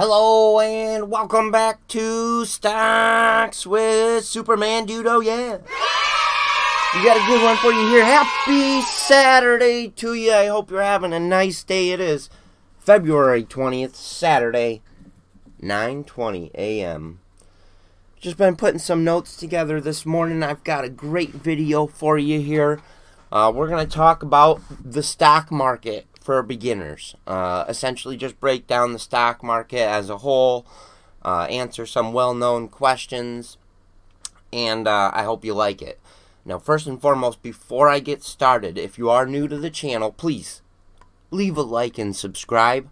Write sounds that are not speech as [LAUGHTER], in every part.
Hello and welcome back to Stocks with Superman Dude. Oh yeah. We got a good one for you here. Happy Saturday to you. I hope you're having a nice day. It is February 20th, Saturday, 9:20 a.m. Just been putting some notes together this morning. I've got a great video for you here. Uh, we're going to talk about the stock market for beginners. Uh, essentially, just break down the stock market as a whole, uh, answer some well known questions, and uh, I hope you like it. Now, first and foremost, before I get started, if you are new to the channel, please leave a like and subscribe.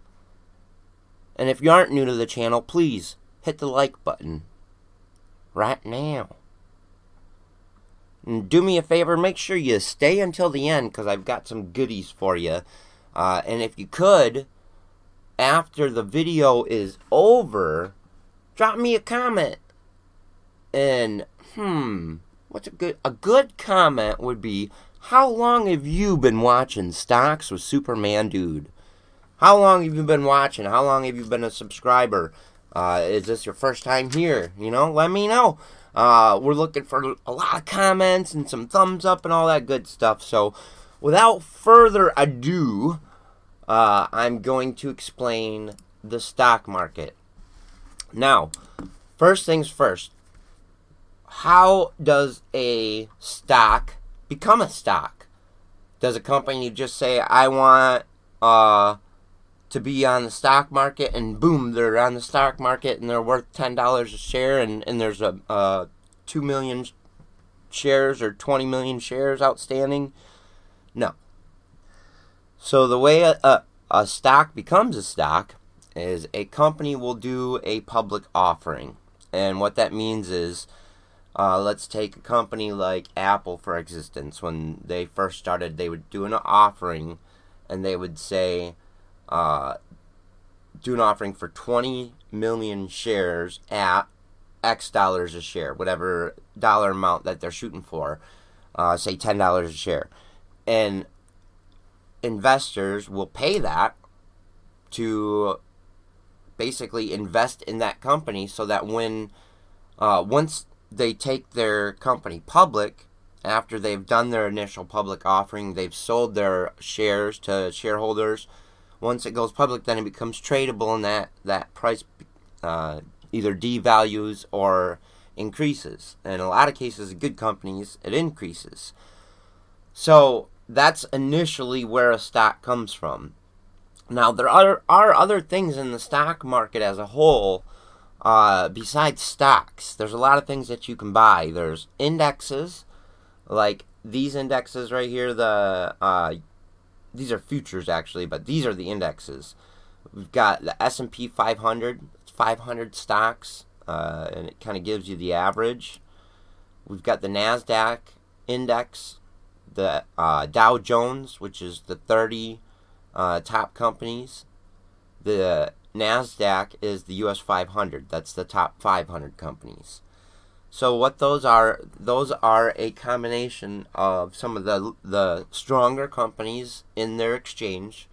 And if you aren't new to the channel, please hit the like button right now. And do me a favor, make sure you stay until the end because I've got some goodies for you. Uh, and if you could, after the video is over, drop me a comment. And hmm, what's a good a good comment would be how long have you been watching stocks with Superman Dude? How long have you been watching? How long have you been a subscriber? Uh, is this your first time here? You know, let me know. Uh, we're looking for a lot of comments and some thumbs up and all that good stuff. So, without further ado, uh, I'm going to explain the stock market. Now, first things first, how does a stock become a stock? Does a company just say, I want uh, to be on the stock market, and boom, they're on the stock market and they're worth $10 a share, and, and there's a, a 2 million shares or 20 million shares outstanding? No. So the way a, a, a stock becomes a stock is a company will do a public offering. And what that means is, uh, let's take a company like Apple for existence. When they first started, they would do an offering and they would say, uh, do an offering for 20 million shares at X dollars a share, whatever dollar amount that they're shooting for, uh, say $10 a share. And investors will pay that to basically invest in that company so that when uh, once they take their company public after they've done their initial public offering they've sold their shares to shareholders once it goes public then it becomes tradable and that that price uh, either devalues or increases. And in a lot of cases good companies it increases. So that's initially where a stock comes from. Now, there are, are other things in the stock market as a whole uh, besides stocks. There's a lot of things that you can buy. There's indexes, like these indexes right here. The uh, these are futures actually, but these are the indexes. We've got the S&P 500. It's 500 stocks, uh, and it kind of gives you the average. We've got the Nasdaq index the uh, Dow Jones, which is the 30 uh, top companies. The NASDAQ is the US 500. That's the top 500 companies. So what those are, those are a combination of some of the the stronger companies in their exchange.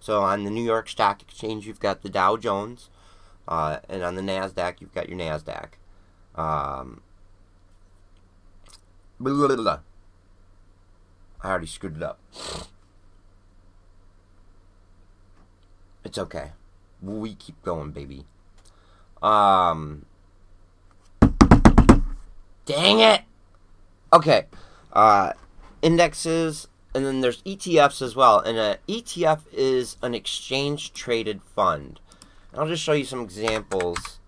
So on the New York Stock Exchange, you've got the Dow Jones, uh, and on the Nasdaq, you've got your Nasdaq. Um, blah, blah, blah. I already screwed it up. It's okay. We keep going, baby. Um. Dang it! Okay. Uh, indexes, and then there's ETFs as well. And an ETF is an exchange traded fund. And I'll just show you some examples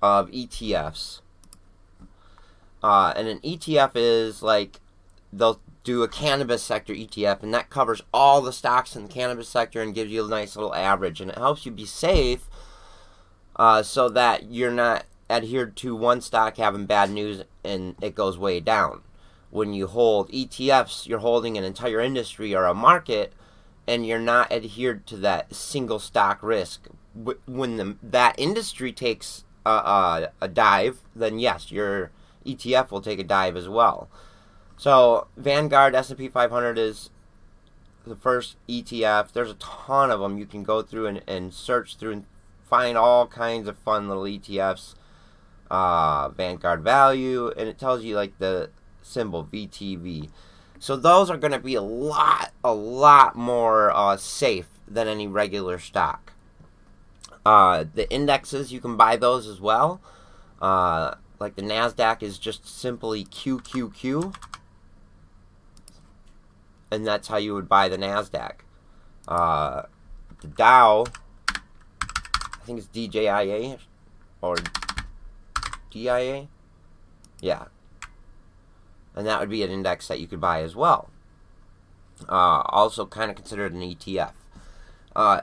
of ETFs. Uh, and an ETF is like they'll do a cannabis sector ETF, and that covers all the stocks in the cannabis sector and gives you a nice little average, and it helps you be safe, uh, so that you're not adhered to one stock having bad news and it goes way down. When you hold ETFs, you're holding an entire industry or a market, and you're not adhered to that single stock risk. When the, that industry takes a, a, a dive, then yes, your ETF will take a dive as well. So Vanguard S&P 500 is the first ETF. There's a ton of them. You can go through and, and search through and find all kinds of fun little ETFs. Uh, Vanguard Value, and it tells you like the symbol VTV. So those are going to be a lot, a lot more uh, safe than any regular stock. Uh, the indexes, you can buy those as well. Uh, like the NASDAQ is just simply QQQ. And that's how you would buy the NASDAQ. Uh, the Dow, I think it's DJIA or DIA. Yeah. And that would be an index that you could buy as well. Uh, also kind of considered an ETF. Uh,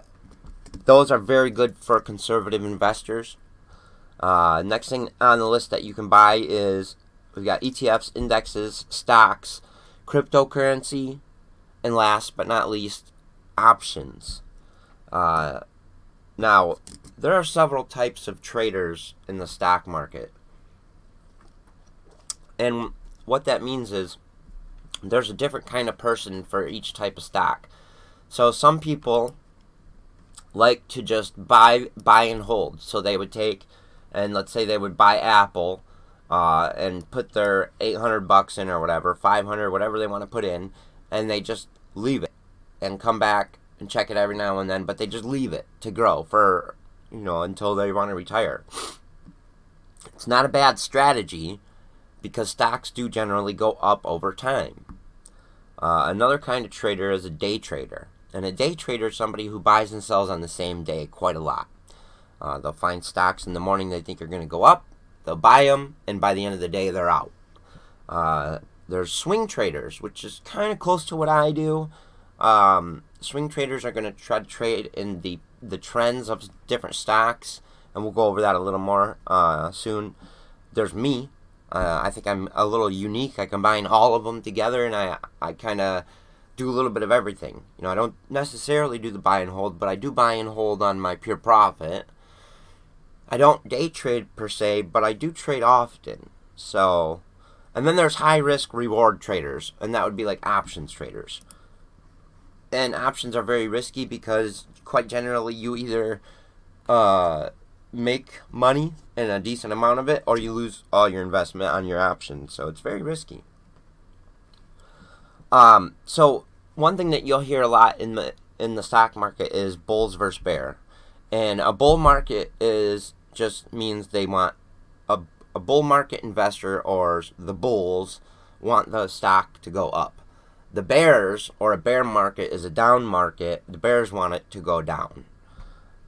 those are very good for conservative investors. Uh, next thing on the list that you can buy is we've got ETFs, indexes, stocks, cryptocurrency, and last but not least, options. Uh, now, there are several types of traders in the stock market. And what that means is there's a different kind of person for each type of stock. So some people like to just buy buy and hold. So they would take and let's say they would buy Apple uh, and put their 800 bucks in or whatever, 500, whatever they want to put in, and they just leave it and come back and check it every now and then, but they just leave it to grow for, you know, until they want to retire. It's not a bad strategy because stocks do generally go up over time. Uh, another kind of trader is a day trader. And a day trader is somebody who buys and sells on the same day quite a lot. Uh, they'll find stocks in the morning they think are going to go up, they'll buy them, and by the end of the day, they're out. Uh, there's swing traders, which is kind of close to what I do. Um, swing traders are going to try to trade in the, the trends of different stocks, and we'll go over that a little more uh, soon. There's me. Uh, I think I'm a little unique. I combine all of them together, and I, I kind of do a little bit of everything. You know, I don't necessarily do the buy and hold, but I do buy and hold on my pure profit. I don't day trade per se, but I do trade often. So, and then there's high risk reward traders, and that would be like options traders. And options are very risky because quite generally you either uh, make money and a decent amount of it, or you lose all your investment on your options. So it's very risky. Um, so one thing that you'll hear a lot in the in the stock market is bulls versus bear, and a bull market is just means they want a a bull market investor or the bulls want the stock to go up. The bears or a bear market is a down market. The bears want it to go down.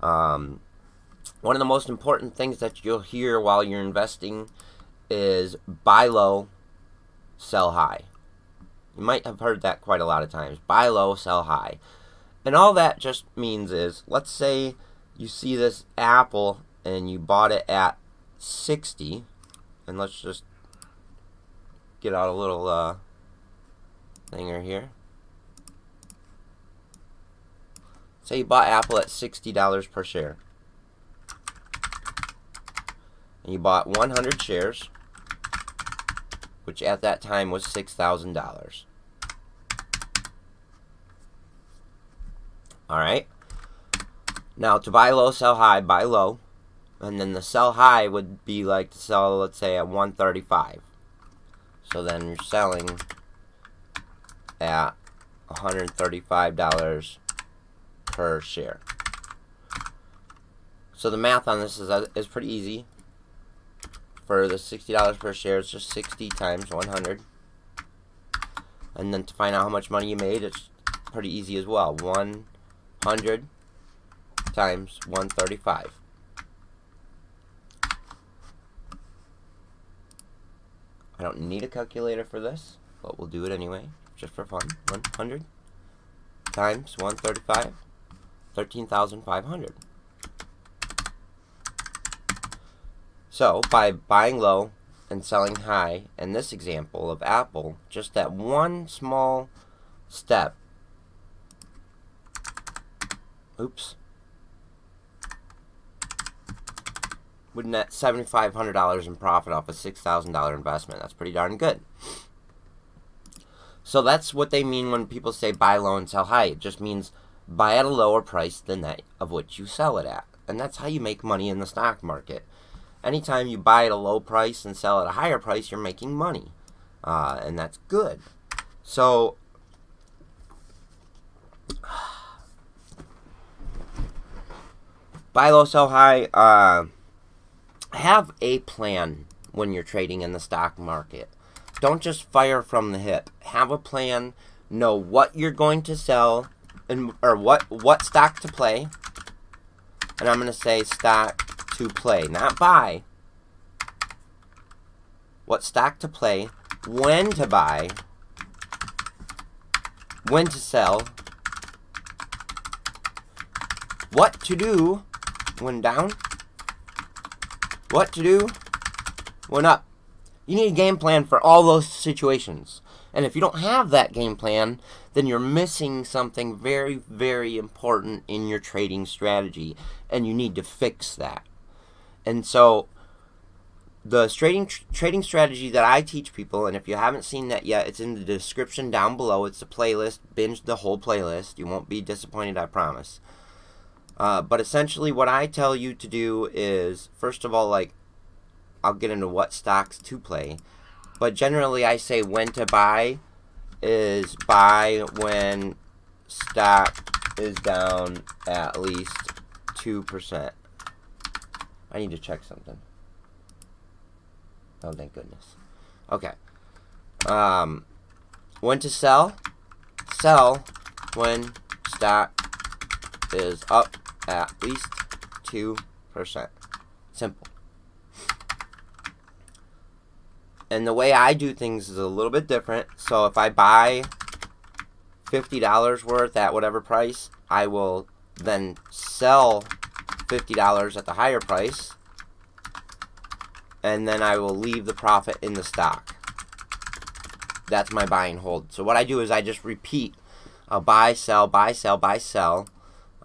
Um, one of the most important things that you'll hear while you're investing is buy low, sell high. You might have heard that quite a lot of times. Buy low, sell high. And all that just means is, let's say you see this apple and you bought it at 60, and let's just get out a little uh, thinger here. Say you bought Apple at $60 per share. And you bought 100 shares, which at that time was $6,000. Alright? Now, to buy low, sell high, buy low. And then the sell high would be like to sell, let's say, at 135. So then you're selling at $135 per share. So the math on this is, uh, is pretty easy. For the $60 per share, it's just 60 times 100. And then to find out how much money you made, it's pretty easy as well. 100 times 135. I don't need a calculator for this, but we'll do it anyway, just for fun. 100 times 135, 13,500. So, by buying low and selling high, in this example of Apple, just that one small step, oops, would net $7,500 in profit off a $6,000 investment. That's pretty darn good. So that's what they mean when people say buy low and sell high. It just means buy at a lower price than that of which you sell it at. And that's how you make money in the stock market. Anytime you buy at a low price and sell at a higher price, you're making money. Uh, and that's good. So, [SIGHS] buy low, sell high. Uh, have a plan when you're trading in the stock market. Don't just fire from the hip. Have a plan. Know what you're going to sell and or what what stock to play. And I'm going to say stock to play, not buy. What stock to play, when to buy, when to sell, what to do when down, what to do when up. You need a game plan for all those situations. And if you don't have that game plan, then you're missing something very, very important in your trading strategy. And you need to fix that. And so, the trading trading strategy that I teach people, and if you haven't seen that yet, it's in the description down below. It's a playlist. Binge the whole playlist. You won't be disappointed, I promise. Uh, but essentially, what I tell you to do is, first of all, like I'll get into what stocks to play. But generally, I say when to buy is buy when stock is down at least 2%. I need to check something. Oh, thank goodness. Okay. Um, when to sell? Sell when stock is up at least 2%. Simple. And the way I do things is a little bit different. So if I buy $50 worth at whatever price, I will then sell $50 at the higher price. And then I will leave the profit in the stock. That's my buy and hold. So what I do is I just repeat a buy, sell, buy, sell, buy, sell.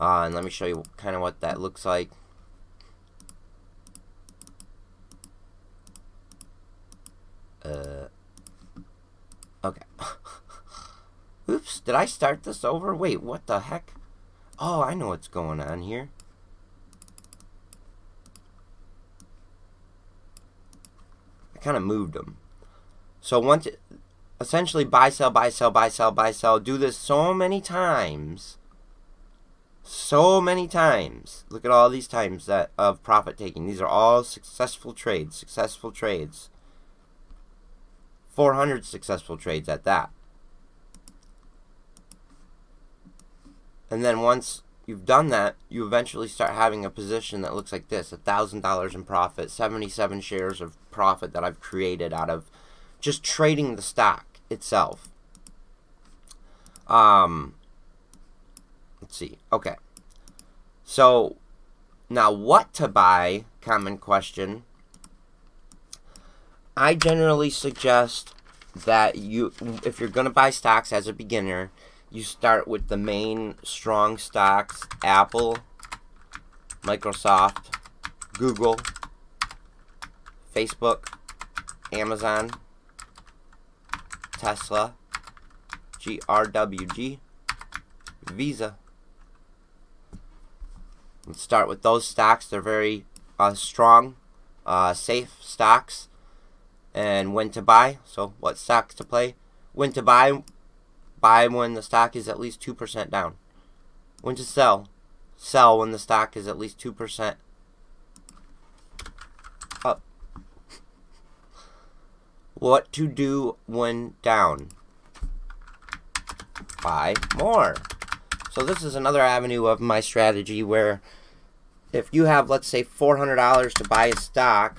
Uh, and let me show you kind of what that looks like. Uh, okay. [LAUGHS] Oops, did I start this over? Wait, what the heck? Oh, I know what's going on here. I kind of moved them. So once, it, essentially buy, sell, buy, sell, buy, sell, buy, sell. Do this so many times. So many times. Look at all these times that of profit taking. These are all successful trades. Successful trades. 400 successful trades at that. And then once you've done that, you eventually start having a position that looks like this $1,000 in profit, 77 shares of profit that I've created out of just trading the stock itself. Um, see. Okay. So, now what to buy? Common question. I generally suggest that you, if you're going to buy stocks as a beginner, you start with the main strong stocks Apple, Microsoft, Google, Facebook, Amazon, Tesla, GRWG, Visa. Start with those stocks. They're very uh, strong, uh, safe stocks and when to buy. So what stocks to play. When to buy, buy when the stock is at least 2% down. When to sell, sell when the stock is at least 2% up. What to do when down. Buy more. So this is another avenue of my strategy where if you have, let's say, $400 to buy a stock,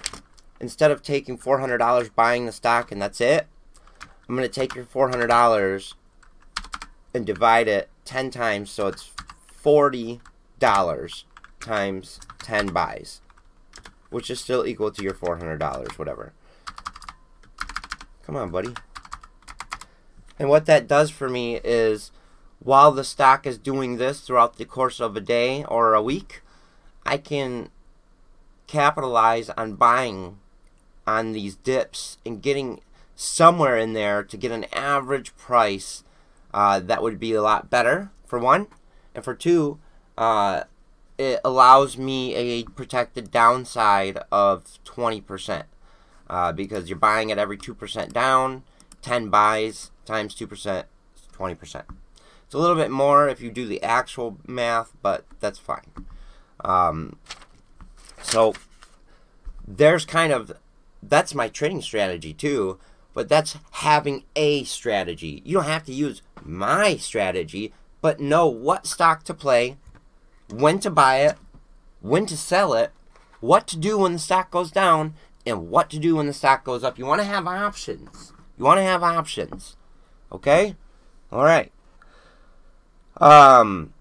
instead of taking $400 buying the stock and that's it, I'm going to take your $400 and divide it 10 times so it's $40 times 10 buys, which is still equal to your $400, whatever. Come on, buddy. And what that does for me is while the stock is doing this throughout the course of a day or a week, I can capitalize on buying on these dips and getting somewhere in there to get an average price uh, that would be a lot better, for one. And for two, uh, it allows me a protected downside of 20%. Uh, because you're buying at every 2% down, 10 buys times 2%, 20%. It's a little bit more if you do the actual math, but that's fine. Um, so there's kind of that's my trading strategy too, but that's having a strategy. You don't have to use my strategy, but know what stock to play, when to buy it, when to sell it, what to do when the stock goes down, and what to do when the stock goes up. You want to have options. You want to have options. Okay? All right. Um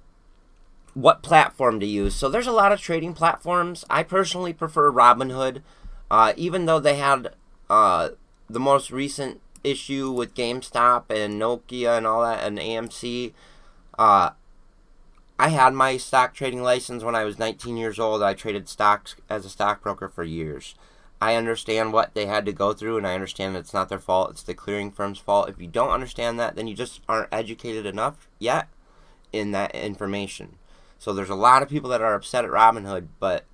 what platform to use. So there's a lot of trading platforms. I personally prefer Robinhood. Uh, even though they had uh, the most recent issue with GameStop and Nokia and all that and AMC, uh, I had my stock trading license when I was 19 years old. I traded stocks as a stockbroker for years. I understand what they had to go through, and I understand it's not their fault. It's the clearing firm's fault. If you don't understand that, then you just aren't educated enough yet in that information. So there's a lot of people that are upset at Robinhood, but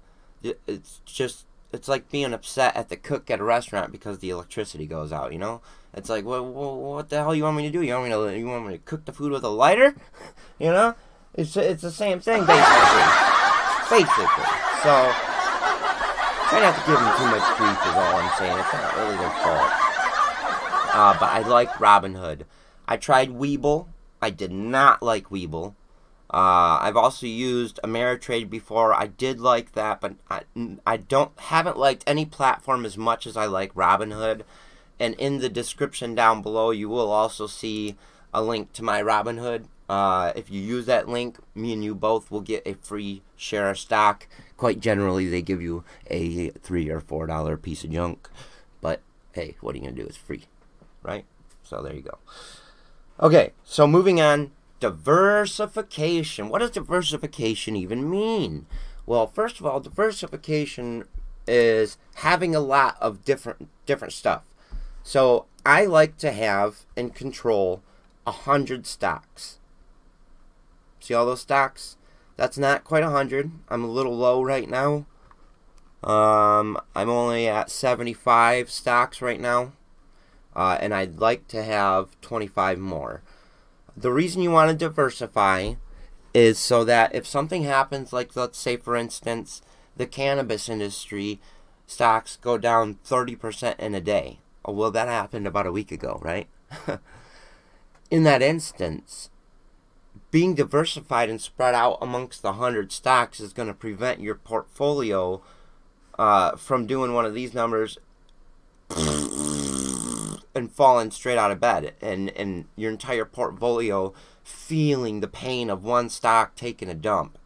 it's just it's like being upset at the cook at a restaurant because the electricity goes out. You know, it's like, well, well, what the hell you want me to do? You want me to you want me to cook the food with a lighter? [LAUGHS] you know, it's it's the same thing basically. basically, so try not to give them too much grief. Is all I'm saying. It's not really their fault. Uh, but I like Robinhood. I tried Webull. I did not like Webull. Uh, I've also used Ameritrade before. I did like that, but I, I don't haven't liked any platform as much as I like Robinhood. And in the description down below, you will also see a link to my Robinhood. Uh, if you use that link, me and you both will get a free share of stock. Quite generally, they give you a three or four dollar piece of junk, but hey, what are you gonna do? It's free, right? So there you go. Okay, so moving on diversification. What does diversification even mean? Well, first of all, diversification is having a lot of different different stuff. So I like to have and control a hundred stocks. See all those stocks? That's not quite a hundred. I'm a little low right now. Um, I'm only at 75 stocks right now, uh, and I'd like to have 25 more the reason you want to diversify is so that if something happens, like let's say for instance, the cannabis industry stocks go down 30% in a day. Oh, well, that happened about a week ago, right? [LAUGHS] in that instance, being diversified and spread out amongst the 100 stocks is going to prevent your portfolio uh, from doing one of these numbers [LAUGHS] and falling straight out of bed and, and your entire portfolio feeling the pain of one stock taking a dump.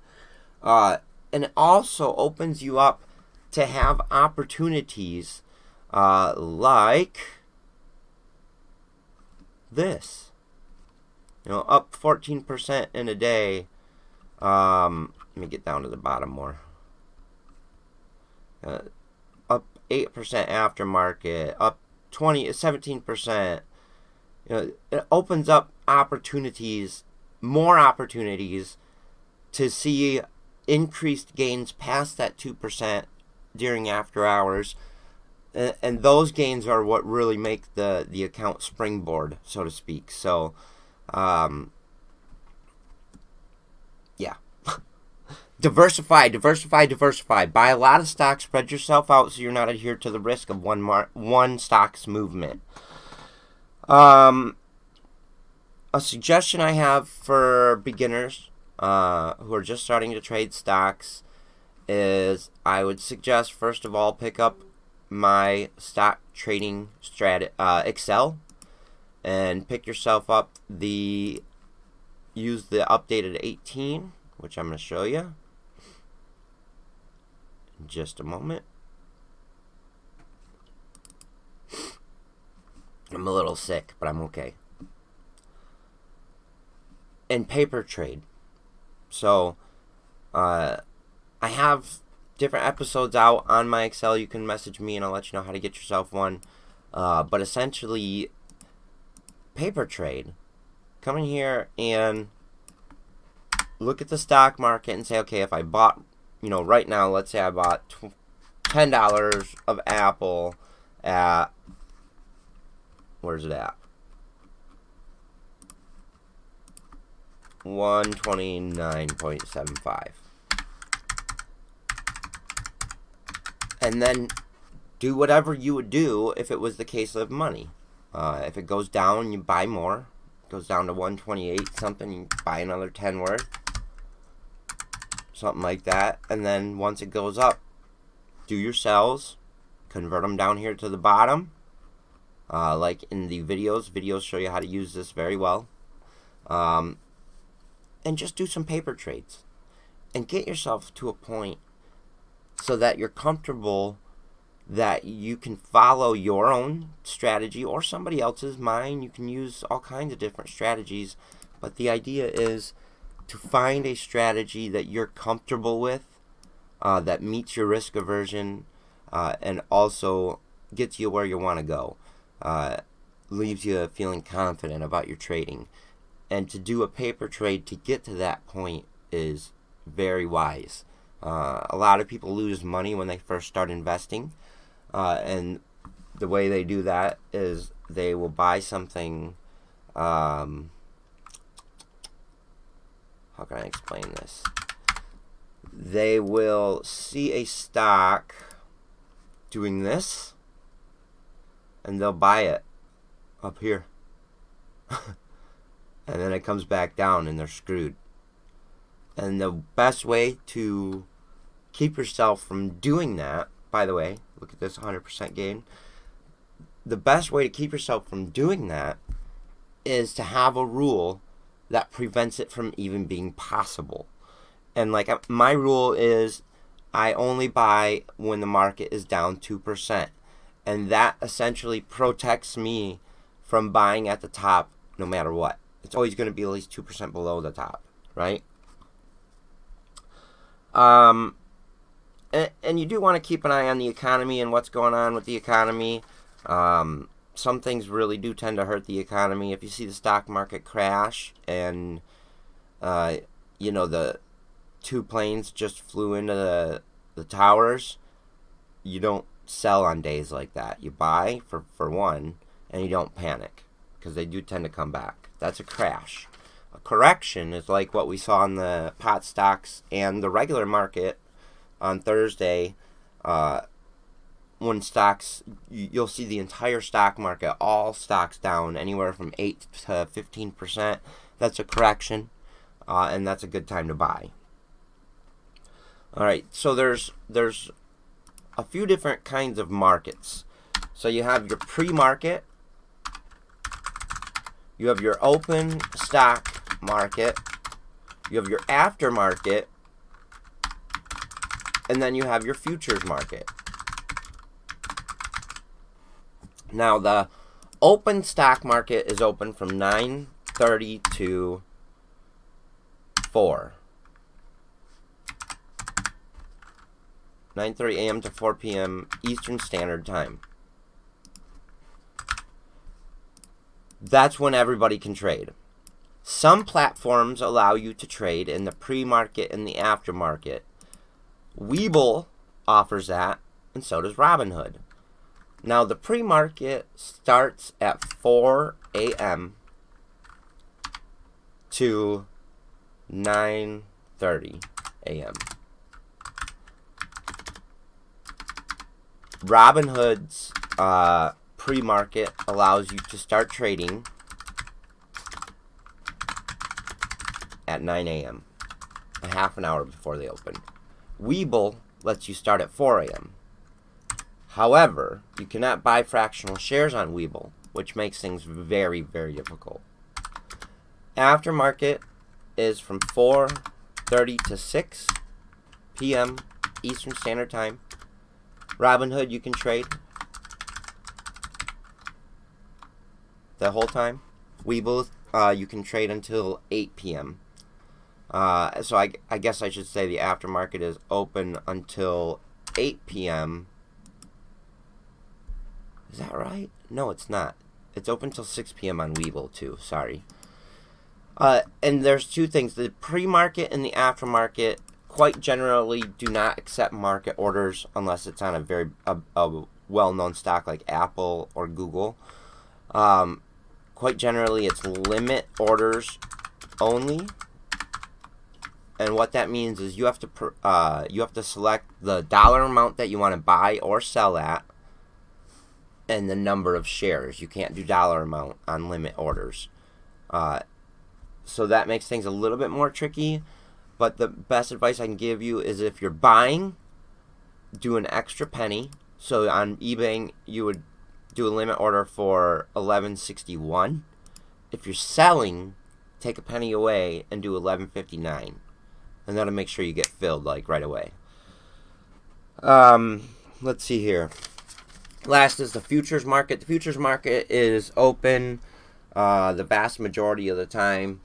Uh, and it also opens you up to have opportunities uh, like this. You know, up 14% in a day. Um, let me get down to the bottom more. Uh, up 8% aftermarket, up 20 17%. You know, it opens up opportunities, more opportunities to see increased gains past that 2% during after hours. And, those gains are what really make the, the account springboard, so to speak. So, um, yeah. Diversify, diversify, diversify. Buy a lot of stocks, spread yourself out so you're not adhered to the risk of one mar- one stock's movement. Um, a suggestion I have for beginners uh, who are just starting to trade stocks is I would suggest first of all pick up my stock trading strat uh, Excel and pick yourself up the use the updated 18 which I'm going to show you just a moment. I'm a little sick, but I'm okay. And paper trade. So, uh, I have different episodes out on my Excel. You can message me and I'll let you know how to get yourself one. Uh, but essentially, paper trade. Come in here and look at the stock market and say, okay, if I bought, you know, right now, let's say I bought $10 of Apple at, where's it at? 129.75. And then do whatever you would do if it was the case of money. Uh, if it goes down, you buy more. It goes down to 128 something, you buy another 10 worth. Something like that. And then once it goes up, do your sells, convert them down here to the bottom. Uh, like in the videos, videos show you how to use this very well. Um, and just do some paper trades. And get yourself to a point so that you're comfortable that you can follow your own strategy or somebody else's mine you can use all kinds of different strategies but the idea is to find a strategy that you're comfortable with uh, that meets your risk aversion uh, and also gets you where you want to go uh, leaves you feeling confident about your trading and to do a paper trade to get to that point is very wise uh, a lot of people lose money when they first start investing, uh, and the way they do that is they will buy something. Um, how can I explain this? They will see a stock doing this, and they'll buy it up here. [LAUGHS] and then it comes back down, and they're screwed. And the best way to keep yourself from doing that, by the way, look at this 100% gain. The best way to keep yourself from doing that is to have a rule that prevents it from even being possible. And like uh, my rule is I only buy when the market is down 2%. And that essentially protects me from buying at the top no matter what. It's always going to be at least 2% below the top, right? Um, and, and you do want to keep an eye on the economy and what's going on with the economy. Um, some things really do tend to hurt the economy. If you see the stock market crash and, uh, you know, the two planes just flew into the, the towers, you don't sell on days like that. You buy, for, for one, and you don't panic because they do tend to come back. That's a crash. A correction is like what we saw in the pot stocks and the regular market on Thursday, uh, when stocks, you'll see the entire stock market, all stocks down anywhere from 8 to 15%. That's a correction, uh, and that's a good time to buy. All right, so there's there's a few different kinds of markets. So you have your pre-market, you have your open stock market, you have your aftermarket, and then you have your futures market. Now the open stock market is open from 9:30 to 4. 9:30 a.m. to 4 p.m. Eastern Standard Time. That's when everybody can trade. Some platforms allow you to trade in the pre-market and the aftermarket Webull offers that, and so does Robinhood. Now, the pre market starts at 4 a.m. to 9.30 a.m. Robinhood's uh, pre market allows you to start trading at 9 a.m., a half an hour before they open. Webull lets you start at 4 a.m. However, you cannot buy fractional shares on Webull, which makes things very, very difficult. Aftermarket is from 4.30 to 6 p.m. Eastern Standard Time. Robinhood, you can trade the whole time. Webull, uh, you can trade until 8 p.m. Uh, so I, I guess I should say the aftermarket is open until 8 p.m. Is that right? No, it's not. It's open till 6 p.m. on Webull, too. Sorry. Uh, and there's two things. The pre-market and the aftermarket quite generally do not accept market orders unless it's on a very a, a well-known stock like Apple or Google. Um, quite generally, it's limit orders only. And what that means is you have to uh, you have to select the dollar amount that you want to buy or sell at, and the number of shares. You can't do dollar amount on limit orders. Uh, so that makes things a little bit more tricky. But the best advice I can give you is if you're buying, do an extra penny. So on eBay, you would do a limit order for 1161. If you're selling, take a penny away and do 1159. And that'll make sure you get filled like right away. Um, let's see here. Last is the futures market. The futures market is open uh, the vast majority of the time.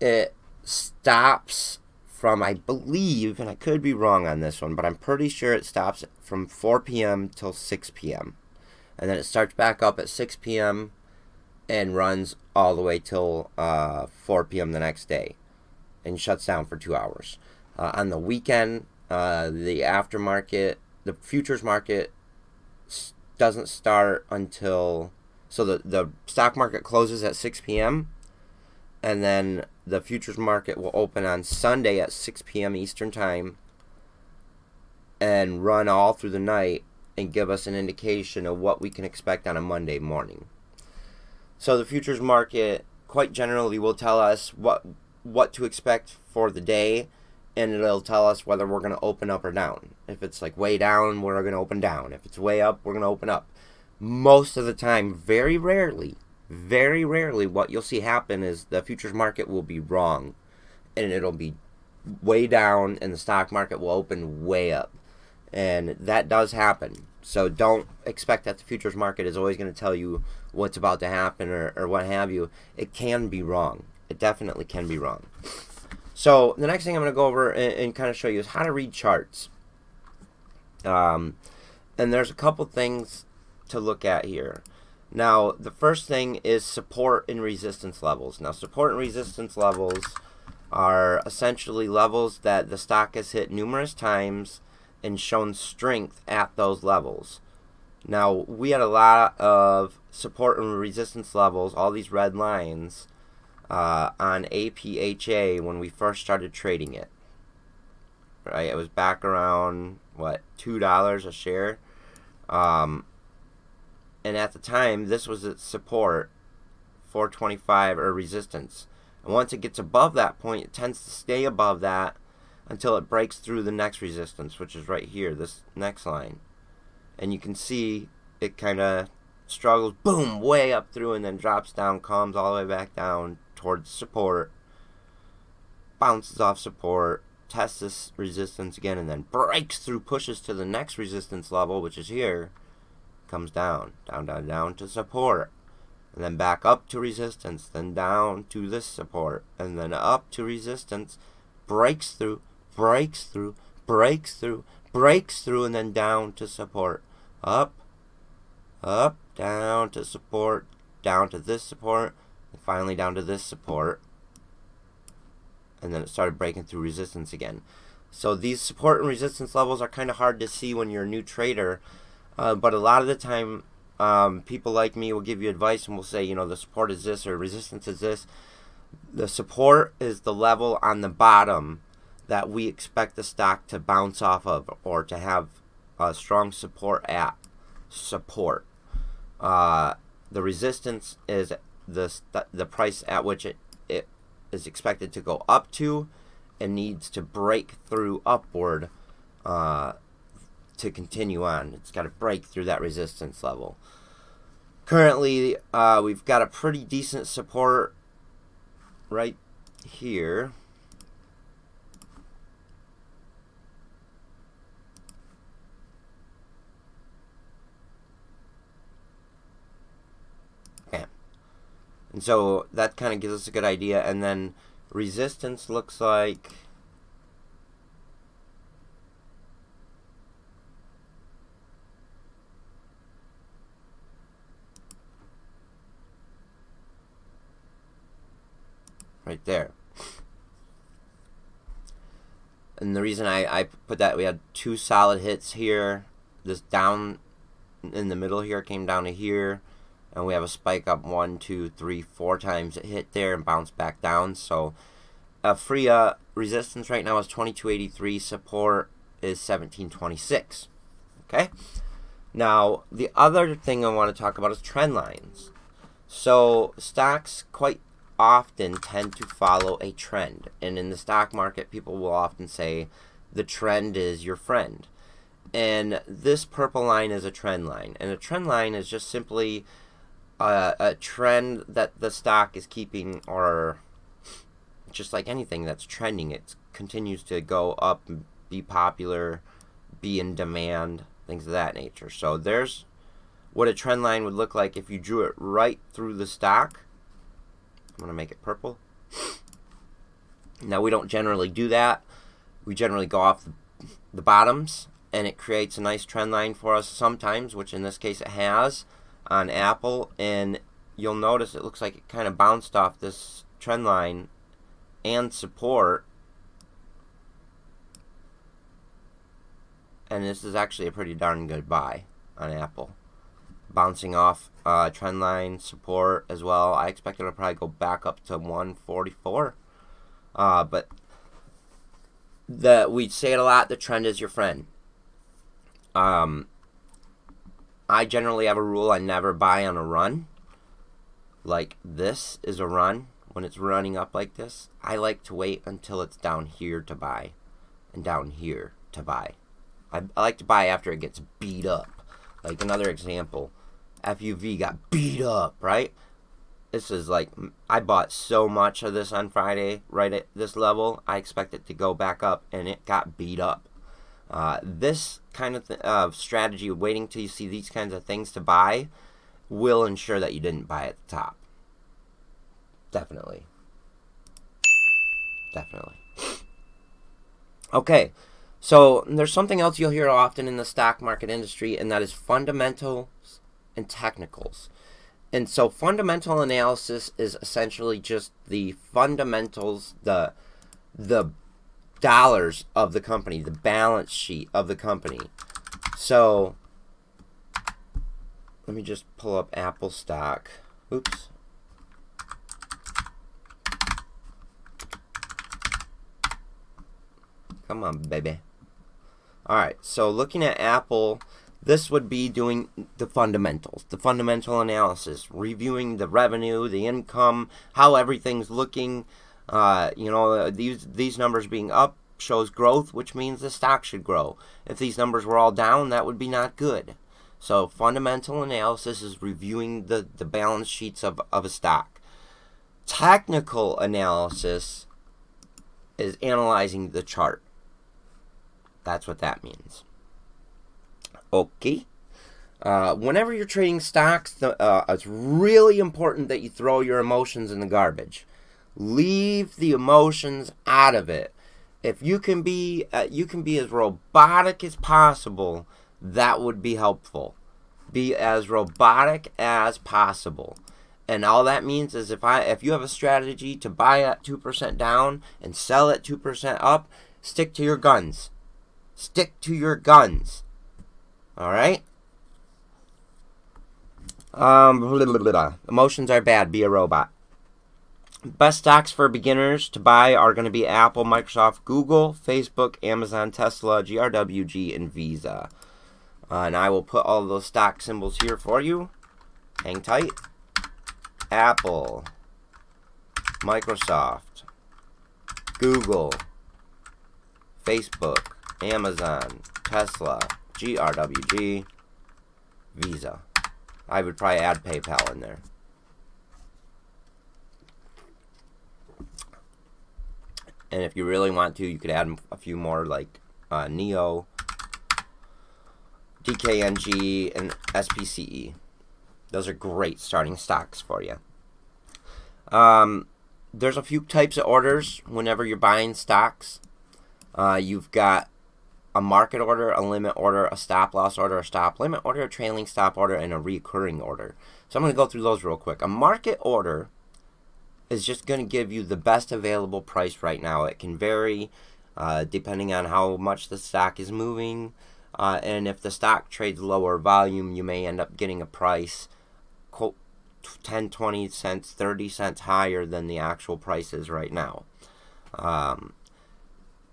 It stops from, I believe, and I could be wrong on this one, but I'm pretty sure it stops from 4 p.m. till 6 p.m. And then it starts back up at 6 p.m. and runs all the way till uh, 4 p.m. the next day and shuts down for two hours. Uh, on the weekend, uh, the aftermarket, the futures market doesn't start until so the the stock market closes at 6 p.m. and then the futures market will open on Sunday at 6 p.m. Eastern time and run all through the night and give us an indication of what we can expect on a Monday morning. So the futures market quite generally will tell us what what to expect for the day and it'll tell us whether we're going to open up or down. If it's like way down, we're going to open down. If it's way up, we're going to open up. Most of the time, very rarely, very rarely, what you'll see happen is the futures market will be wrong and it'll be way down and the stock market will open way up. And that does happen. So don't expect that the futures market is always going to tell you what's about to happen or, or what have you. It can be wrong. It definitely can be wrong. So the next thing I'm going to go over and, and, kind of show you is how to read charts. Um, and there's a couple things to look at here. Now, the first thing is support and resistance levels. Now, support and resistance levels are essentially levels that the stock has hit numerous times and shown strength at those levels. Now, we had a lot of support and resistance levels, all these red lines, uh, on APHA when we first started trading it. Right, it was back around what two dollars a share, um, and at the time this was its support, 425 or resistance. And once it gets above that point, it tends to stay above that until it breaks through the next resistance, which is right here, this next line. And you can see it kind of struggles, boom, way up through, and then drops down, comes all the way back down towards support, bounces off support, tests this resistance again, and then breaks through, pushes to the next resistance level, which is here, comes down, down, down, down to support, and then back up to resistance, then down to this support, and then up to resistance, breaks through, breaks through, breaks through, breaks through, and then down to support, up, up, down to support, down to this support, finally down to this support. And then it started breaking through resistance again. So these support and resistance levels are kind of hard to see when you're a new trader uh, but a lot of the time um, people like me will give you advice and will say you know the support is this or resistance is this. The support is the level on the bottom that we expect the stock to bounce off of or to have a strong support at support. Uh, the resistance is the the price at which it, it is expected to go up to and needs to break through upward uh, to continue on. It's got to break through that resistance level. Currently, uh, we've got a pretty decent support right here. And so that kind of gives us a good idea. And then resistance looks like... Right there. And the reason I, I put that, we had two solid hits here. This down in the middle here came down to here. And we have a spike up one, two, three, four times. It hit there and bounced back down. So uh, free uh, resistance right now is 2283. Support is 1726. Okay? Now, the other thing I want to talk about is trend lines. So stocks quite often tend to follow a trend. And in the stock market, people will often say the trend is your friend. And this purple line is a trend line. And a trend line is just simply a, a trend that the stock is keeping, or just like anything that's trending, it continues to go up, be popular, be in demand, things of that nature. So there's what a trend line would look like if you drew it right through the stock I'm to make it purple. Now, we don't generally do that. We generally go off the bottoms, and it creates a nice trend line for us sometimes, which in this case it has on Apple. And you'll notice it looks like it kind of bounced off this trend line and support. And this is actually a pretty darn good buy on Apple bouncing off uh, trend line support as well. I expect it'll probably go back up to 144. Uh, but the we say it a lot. The trend is your friend. Um, I generally have a rule: I never buy on a run. Like this is a run when it's running up like this. I like to wait until it's down here to buy, and down here to buy. I, I like to buy after it gets beat up. Like another example FUV got beat up, right? This is like, I bought so much of this on Friday, right at this level. I expect it to go back up, and it got beat up. Uh, this kind of th- uh, strategy, waiting till you see these kinds of things to buy, will ensure that you didn't buy at the top. Definitely. Definitely. Okay, so there's something else you'll hear often in the stock market industry, and that is fundamentals and technicals. And so fundamental analysis is essentially just the fundamentals, the the dollars of the company, the balance sheet of the company. So let me just pull up Apple stock. Oops. Come on, baby. All right, so looking at Apple this would be doing the fundamentals, the fundamental analysis, reviewing the revenue, the income, how everything's looking. Uh, you know, these these numbers being up shows growth, which means the stock should grow. If these numbers were all down, that would be not good. So fundamental analysis is reviewing the, the balance sheets of, of a stock. Technical analysis is analyzing the chart. That's what that means. Okay. Uh, whenever you're trading stocks, uh, it's really important that you throw your emotions in the garbage. Leave the emotions out of it. If you can be, uh, you can be as robotic as possible. That would be helpful. Be as robotic as possible. And all that means is if I, if you have a strategy to buy at two percent down and sell at two percent up, stick to your guns. Stick to your guns all right. Um, blah, blah, blah, emotions are bad. Be a robot. Best stocks for beginners to buy are going to be Apple, Microsoft, Google, Facebook, Amazon, Tesla, GRWG, and Visa. Uh, and I will put all those stock symbols here for you. Hang tight. Apple, Microsoft, Google, Facebook, Amazon, Tesla, GRWG, Visa. I would probably add PayPal in there. And if you really want to, you could add a few more like uh, NEO, DKNG, and SPCE. Those are great starting stocks for you. Um, there's a few types of orders whenever you're buying stocks. Uh, you've got a market order, a limit order, a stop loss order, a stop limit order, a trailing stop order, and a recurring order. So I'm going to go through those real quick. A market order is just going to give you the best available price right now. It can vary uh, depending on how much the stock is moving. Uh, and if the stock trades lower volume, you may end up getting a price quote, 10, 20 cents, 30 cents higher than the actual price is right now. Um,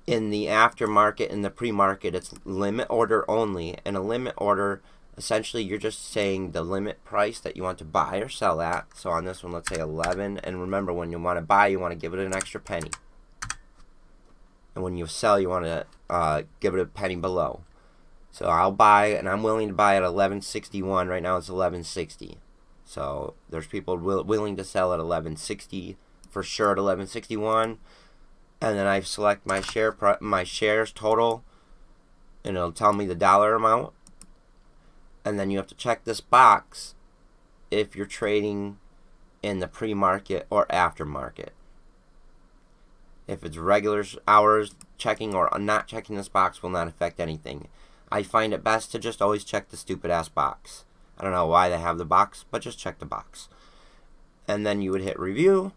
in the aftermarket, in the pre market, it's limit order only. And a limit order, essentially, you're just saying the limit price that you want to buy or sell at. So on this one, let's say 11. And remember, when you want to buy, you want to give it an extra penny. And when you sell, you want to uh, give it a penny below. So I'll buy, and I'm willing to buy at 1161. Right now it's 1160. So there's people will, willing to sell at 1160 for sure at 1161. And then I select my share my shares total, and it'll tell me the dollar amount. And then you have to check this box if you're trading in the pre-market or aftermarket. If it's regular hours, checking or not checking this box will not affect anything. I find it best to just always check the stupid ass box. I don't know why they have the box, but just check the box. And then you would hit review,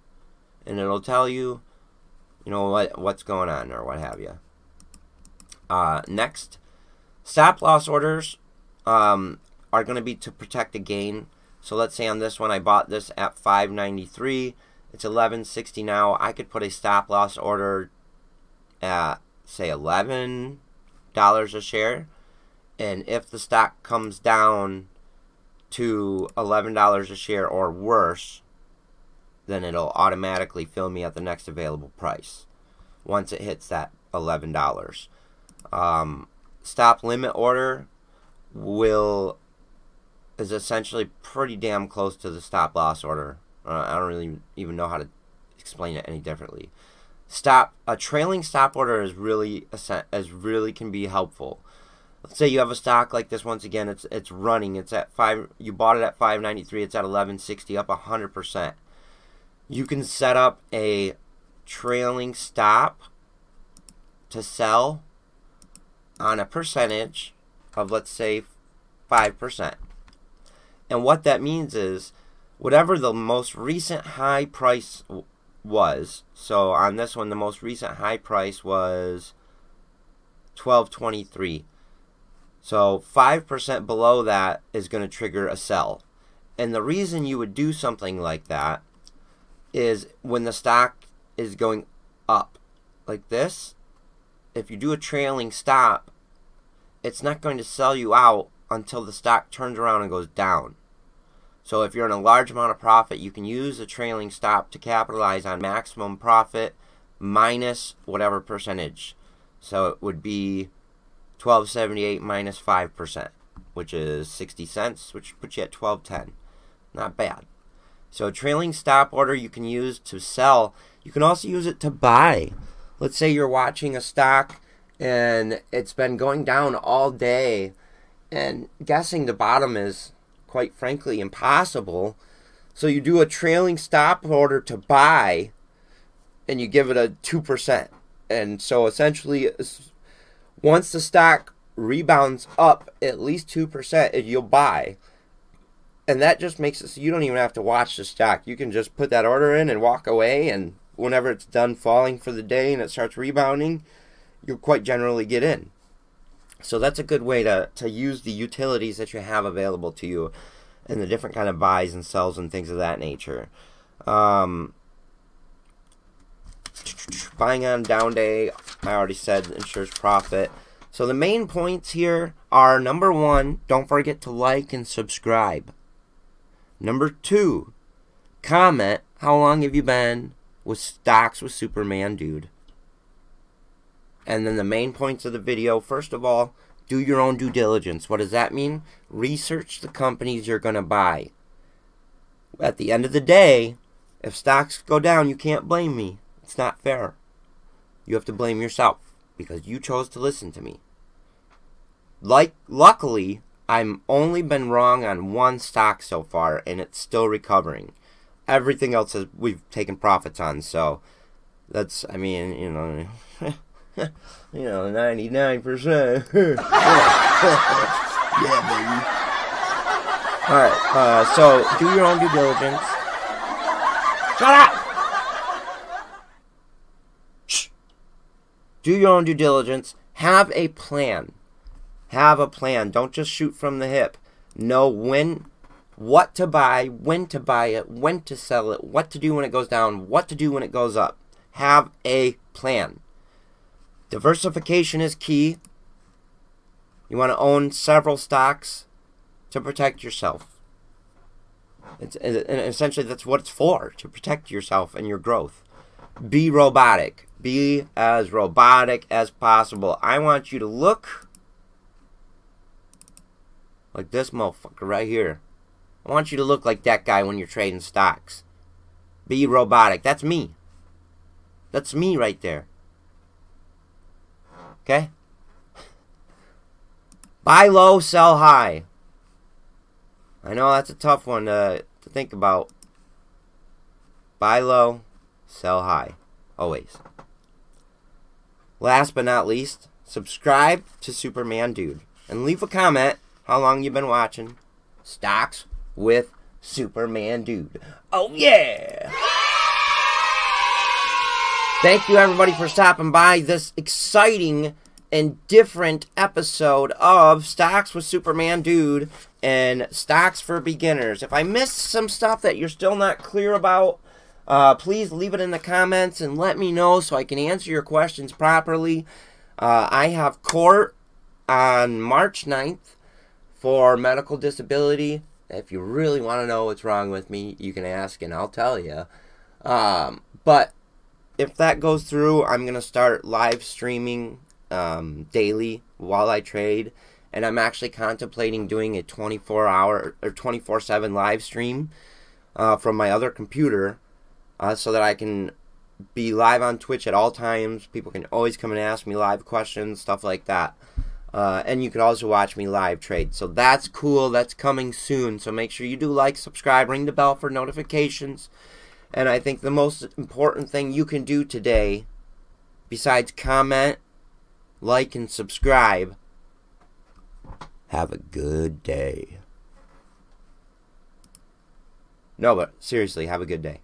and it'll tell you, you know, what what's going on or what have you. Uh, next, stop loss orders um, are going to be to protect a gain. So let's say on this one I bought this at 593. It's 1160 now. I could put a stop loss order at say $11 a share and if the stock comes down to $11 a share or worse, then it'll automatically fill me at the next available price once it hits that $11. Um, stop limit order will is essentially pretty damn close to the stop loss order. Uh, I don't really even know how to explain it any differently. Stop a trailing stop order is really is really can be helpful let's say you have a stock like this once again it's it's running it's at 5 you bought it at 593 it's at 1160 up 100% you can set up a trailing stop to sell on a percentage of let's say 5% and what that means is whatever the most recent high price was so on this one the most recent high price was 1223 so 5% below that is going to trigger a sell. And the reason you would do something like that is when the stock is going up like this, if you do a trailing stop, it's not going to sell you out until the stock turns around and goes down. So if you're in a large amount of profit, you can use a trailing stop to capitalize on maximum profit minus whatever percentage. So it would be 1278 minus 5%, which is 60 cents, which puts you at 1210. Not bad. So a trailing stop order you can use to sell. You can also use it to buy. Let's say you're watching a stock and it's been going down all day and guessing the bottom is quite frankly impossible. So you do a trailing stop order to buy and you give it a 2%. And so essentially once the stock rebounds up at least 2%, you'll buy. And that just makes it so you don't even have to watch the stock. You can just put that order in and walk away, and whenever it's done falling for the day and it starts rebounding, you'll quite generally get in. So that's a good way to, to use the utilities that you have available to you and the different kind of buys and sells and things of that nature. Um, buying on down day, I already said ensures profit. So the main points here are number one, don't forget to like and subscribe. Number two, comment how long have you been with stocks with Superman Dude. And then the main points of the video, first of all, do your own due diligence. What does that mean? Research the companies you're going to buy. At the end of the day, if stocks go down, you can't blame me. It's not fair. You have to blame yourself because you chose to listen to me. Like luckily, I'm only been wrong on one stock so far and it's still recovering. Everything else is we've taken profits on, so that's I mean, you know, [LAUGHS] [LAUGHS] you know, 99%. [LAUGHS] yeah, baby. Alright, uh, so do your own due diligence. Shut up! Shh. Do your own due diligence. Have a plan. Have a plan. Don't just shoot from the hip. Know when, what to buy, when to buy it, when to sell it, what to do when it goes down, what to do when it goes up. Have a plan. Diversification is key. You want to own several stocks to protect yourself. It's, and essentially, that's what it's for to protect yourself and your growth. Be robotic. Be as robotic as possible. I want you to look like this motherfucker right here. I want you to look like that guy when you're trading stocks. Be robotic. That's me. That's me right there. Okay? Buy low, sell high. I know that's a tough one to, to think about. Buy low, sell high. Always. Last but not least, subscribe to Superman Dude and leave a comment how long you've been watching Stocks with Superman Dude. Oh, yeah! Thank you, everybody, for stopping by this exciting and different episode of Stocks with Superman Dude and Stocks for Beginners. If I missed some stuff that you're still not clear about, uh, please leave it in the comments and let me know so I can answer your questions properly. Uh, I have court on March 9th for medical disability. If you really want to know what's wrong with me, you can ask and I'll tell you. Um, but if that goes through, I'm to start live streaming um, daily while I trade. And I'm actually contemplating doing a 24 hour or 24 7 live stream uh, from my other computer uh, so that I can be live on Twitch at all times. People can always come and ask me live questions, stuff like that. Uh, and you can also watch me live trade. So that's cool. That's coming soon. So make sure you do like, subscribe, ring the bell for notifications. And I think the most important thing you can do today, besides comment, like, and subscribe, have a good day. No, but seriously, have a good day.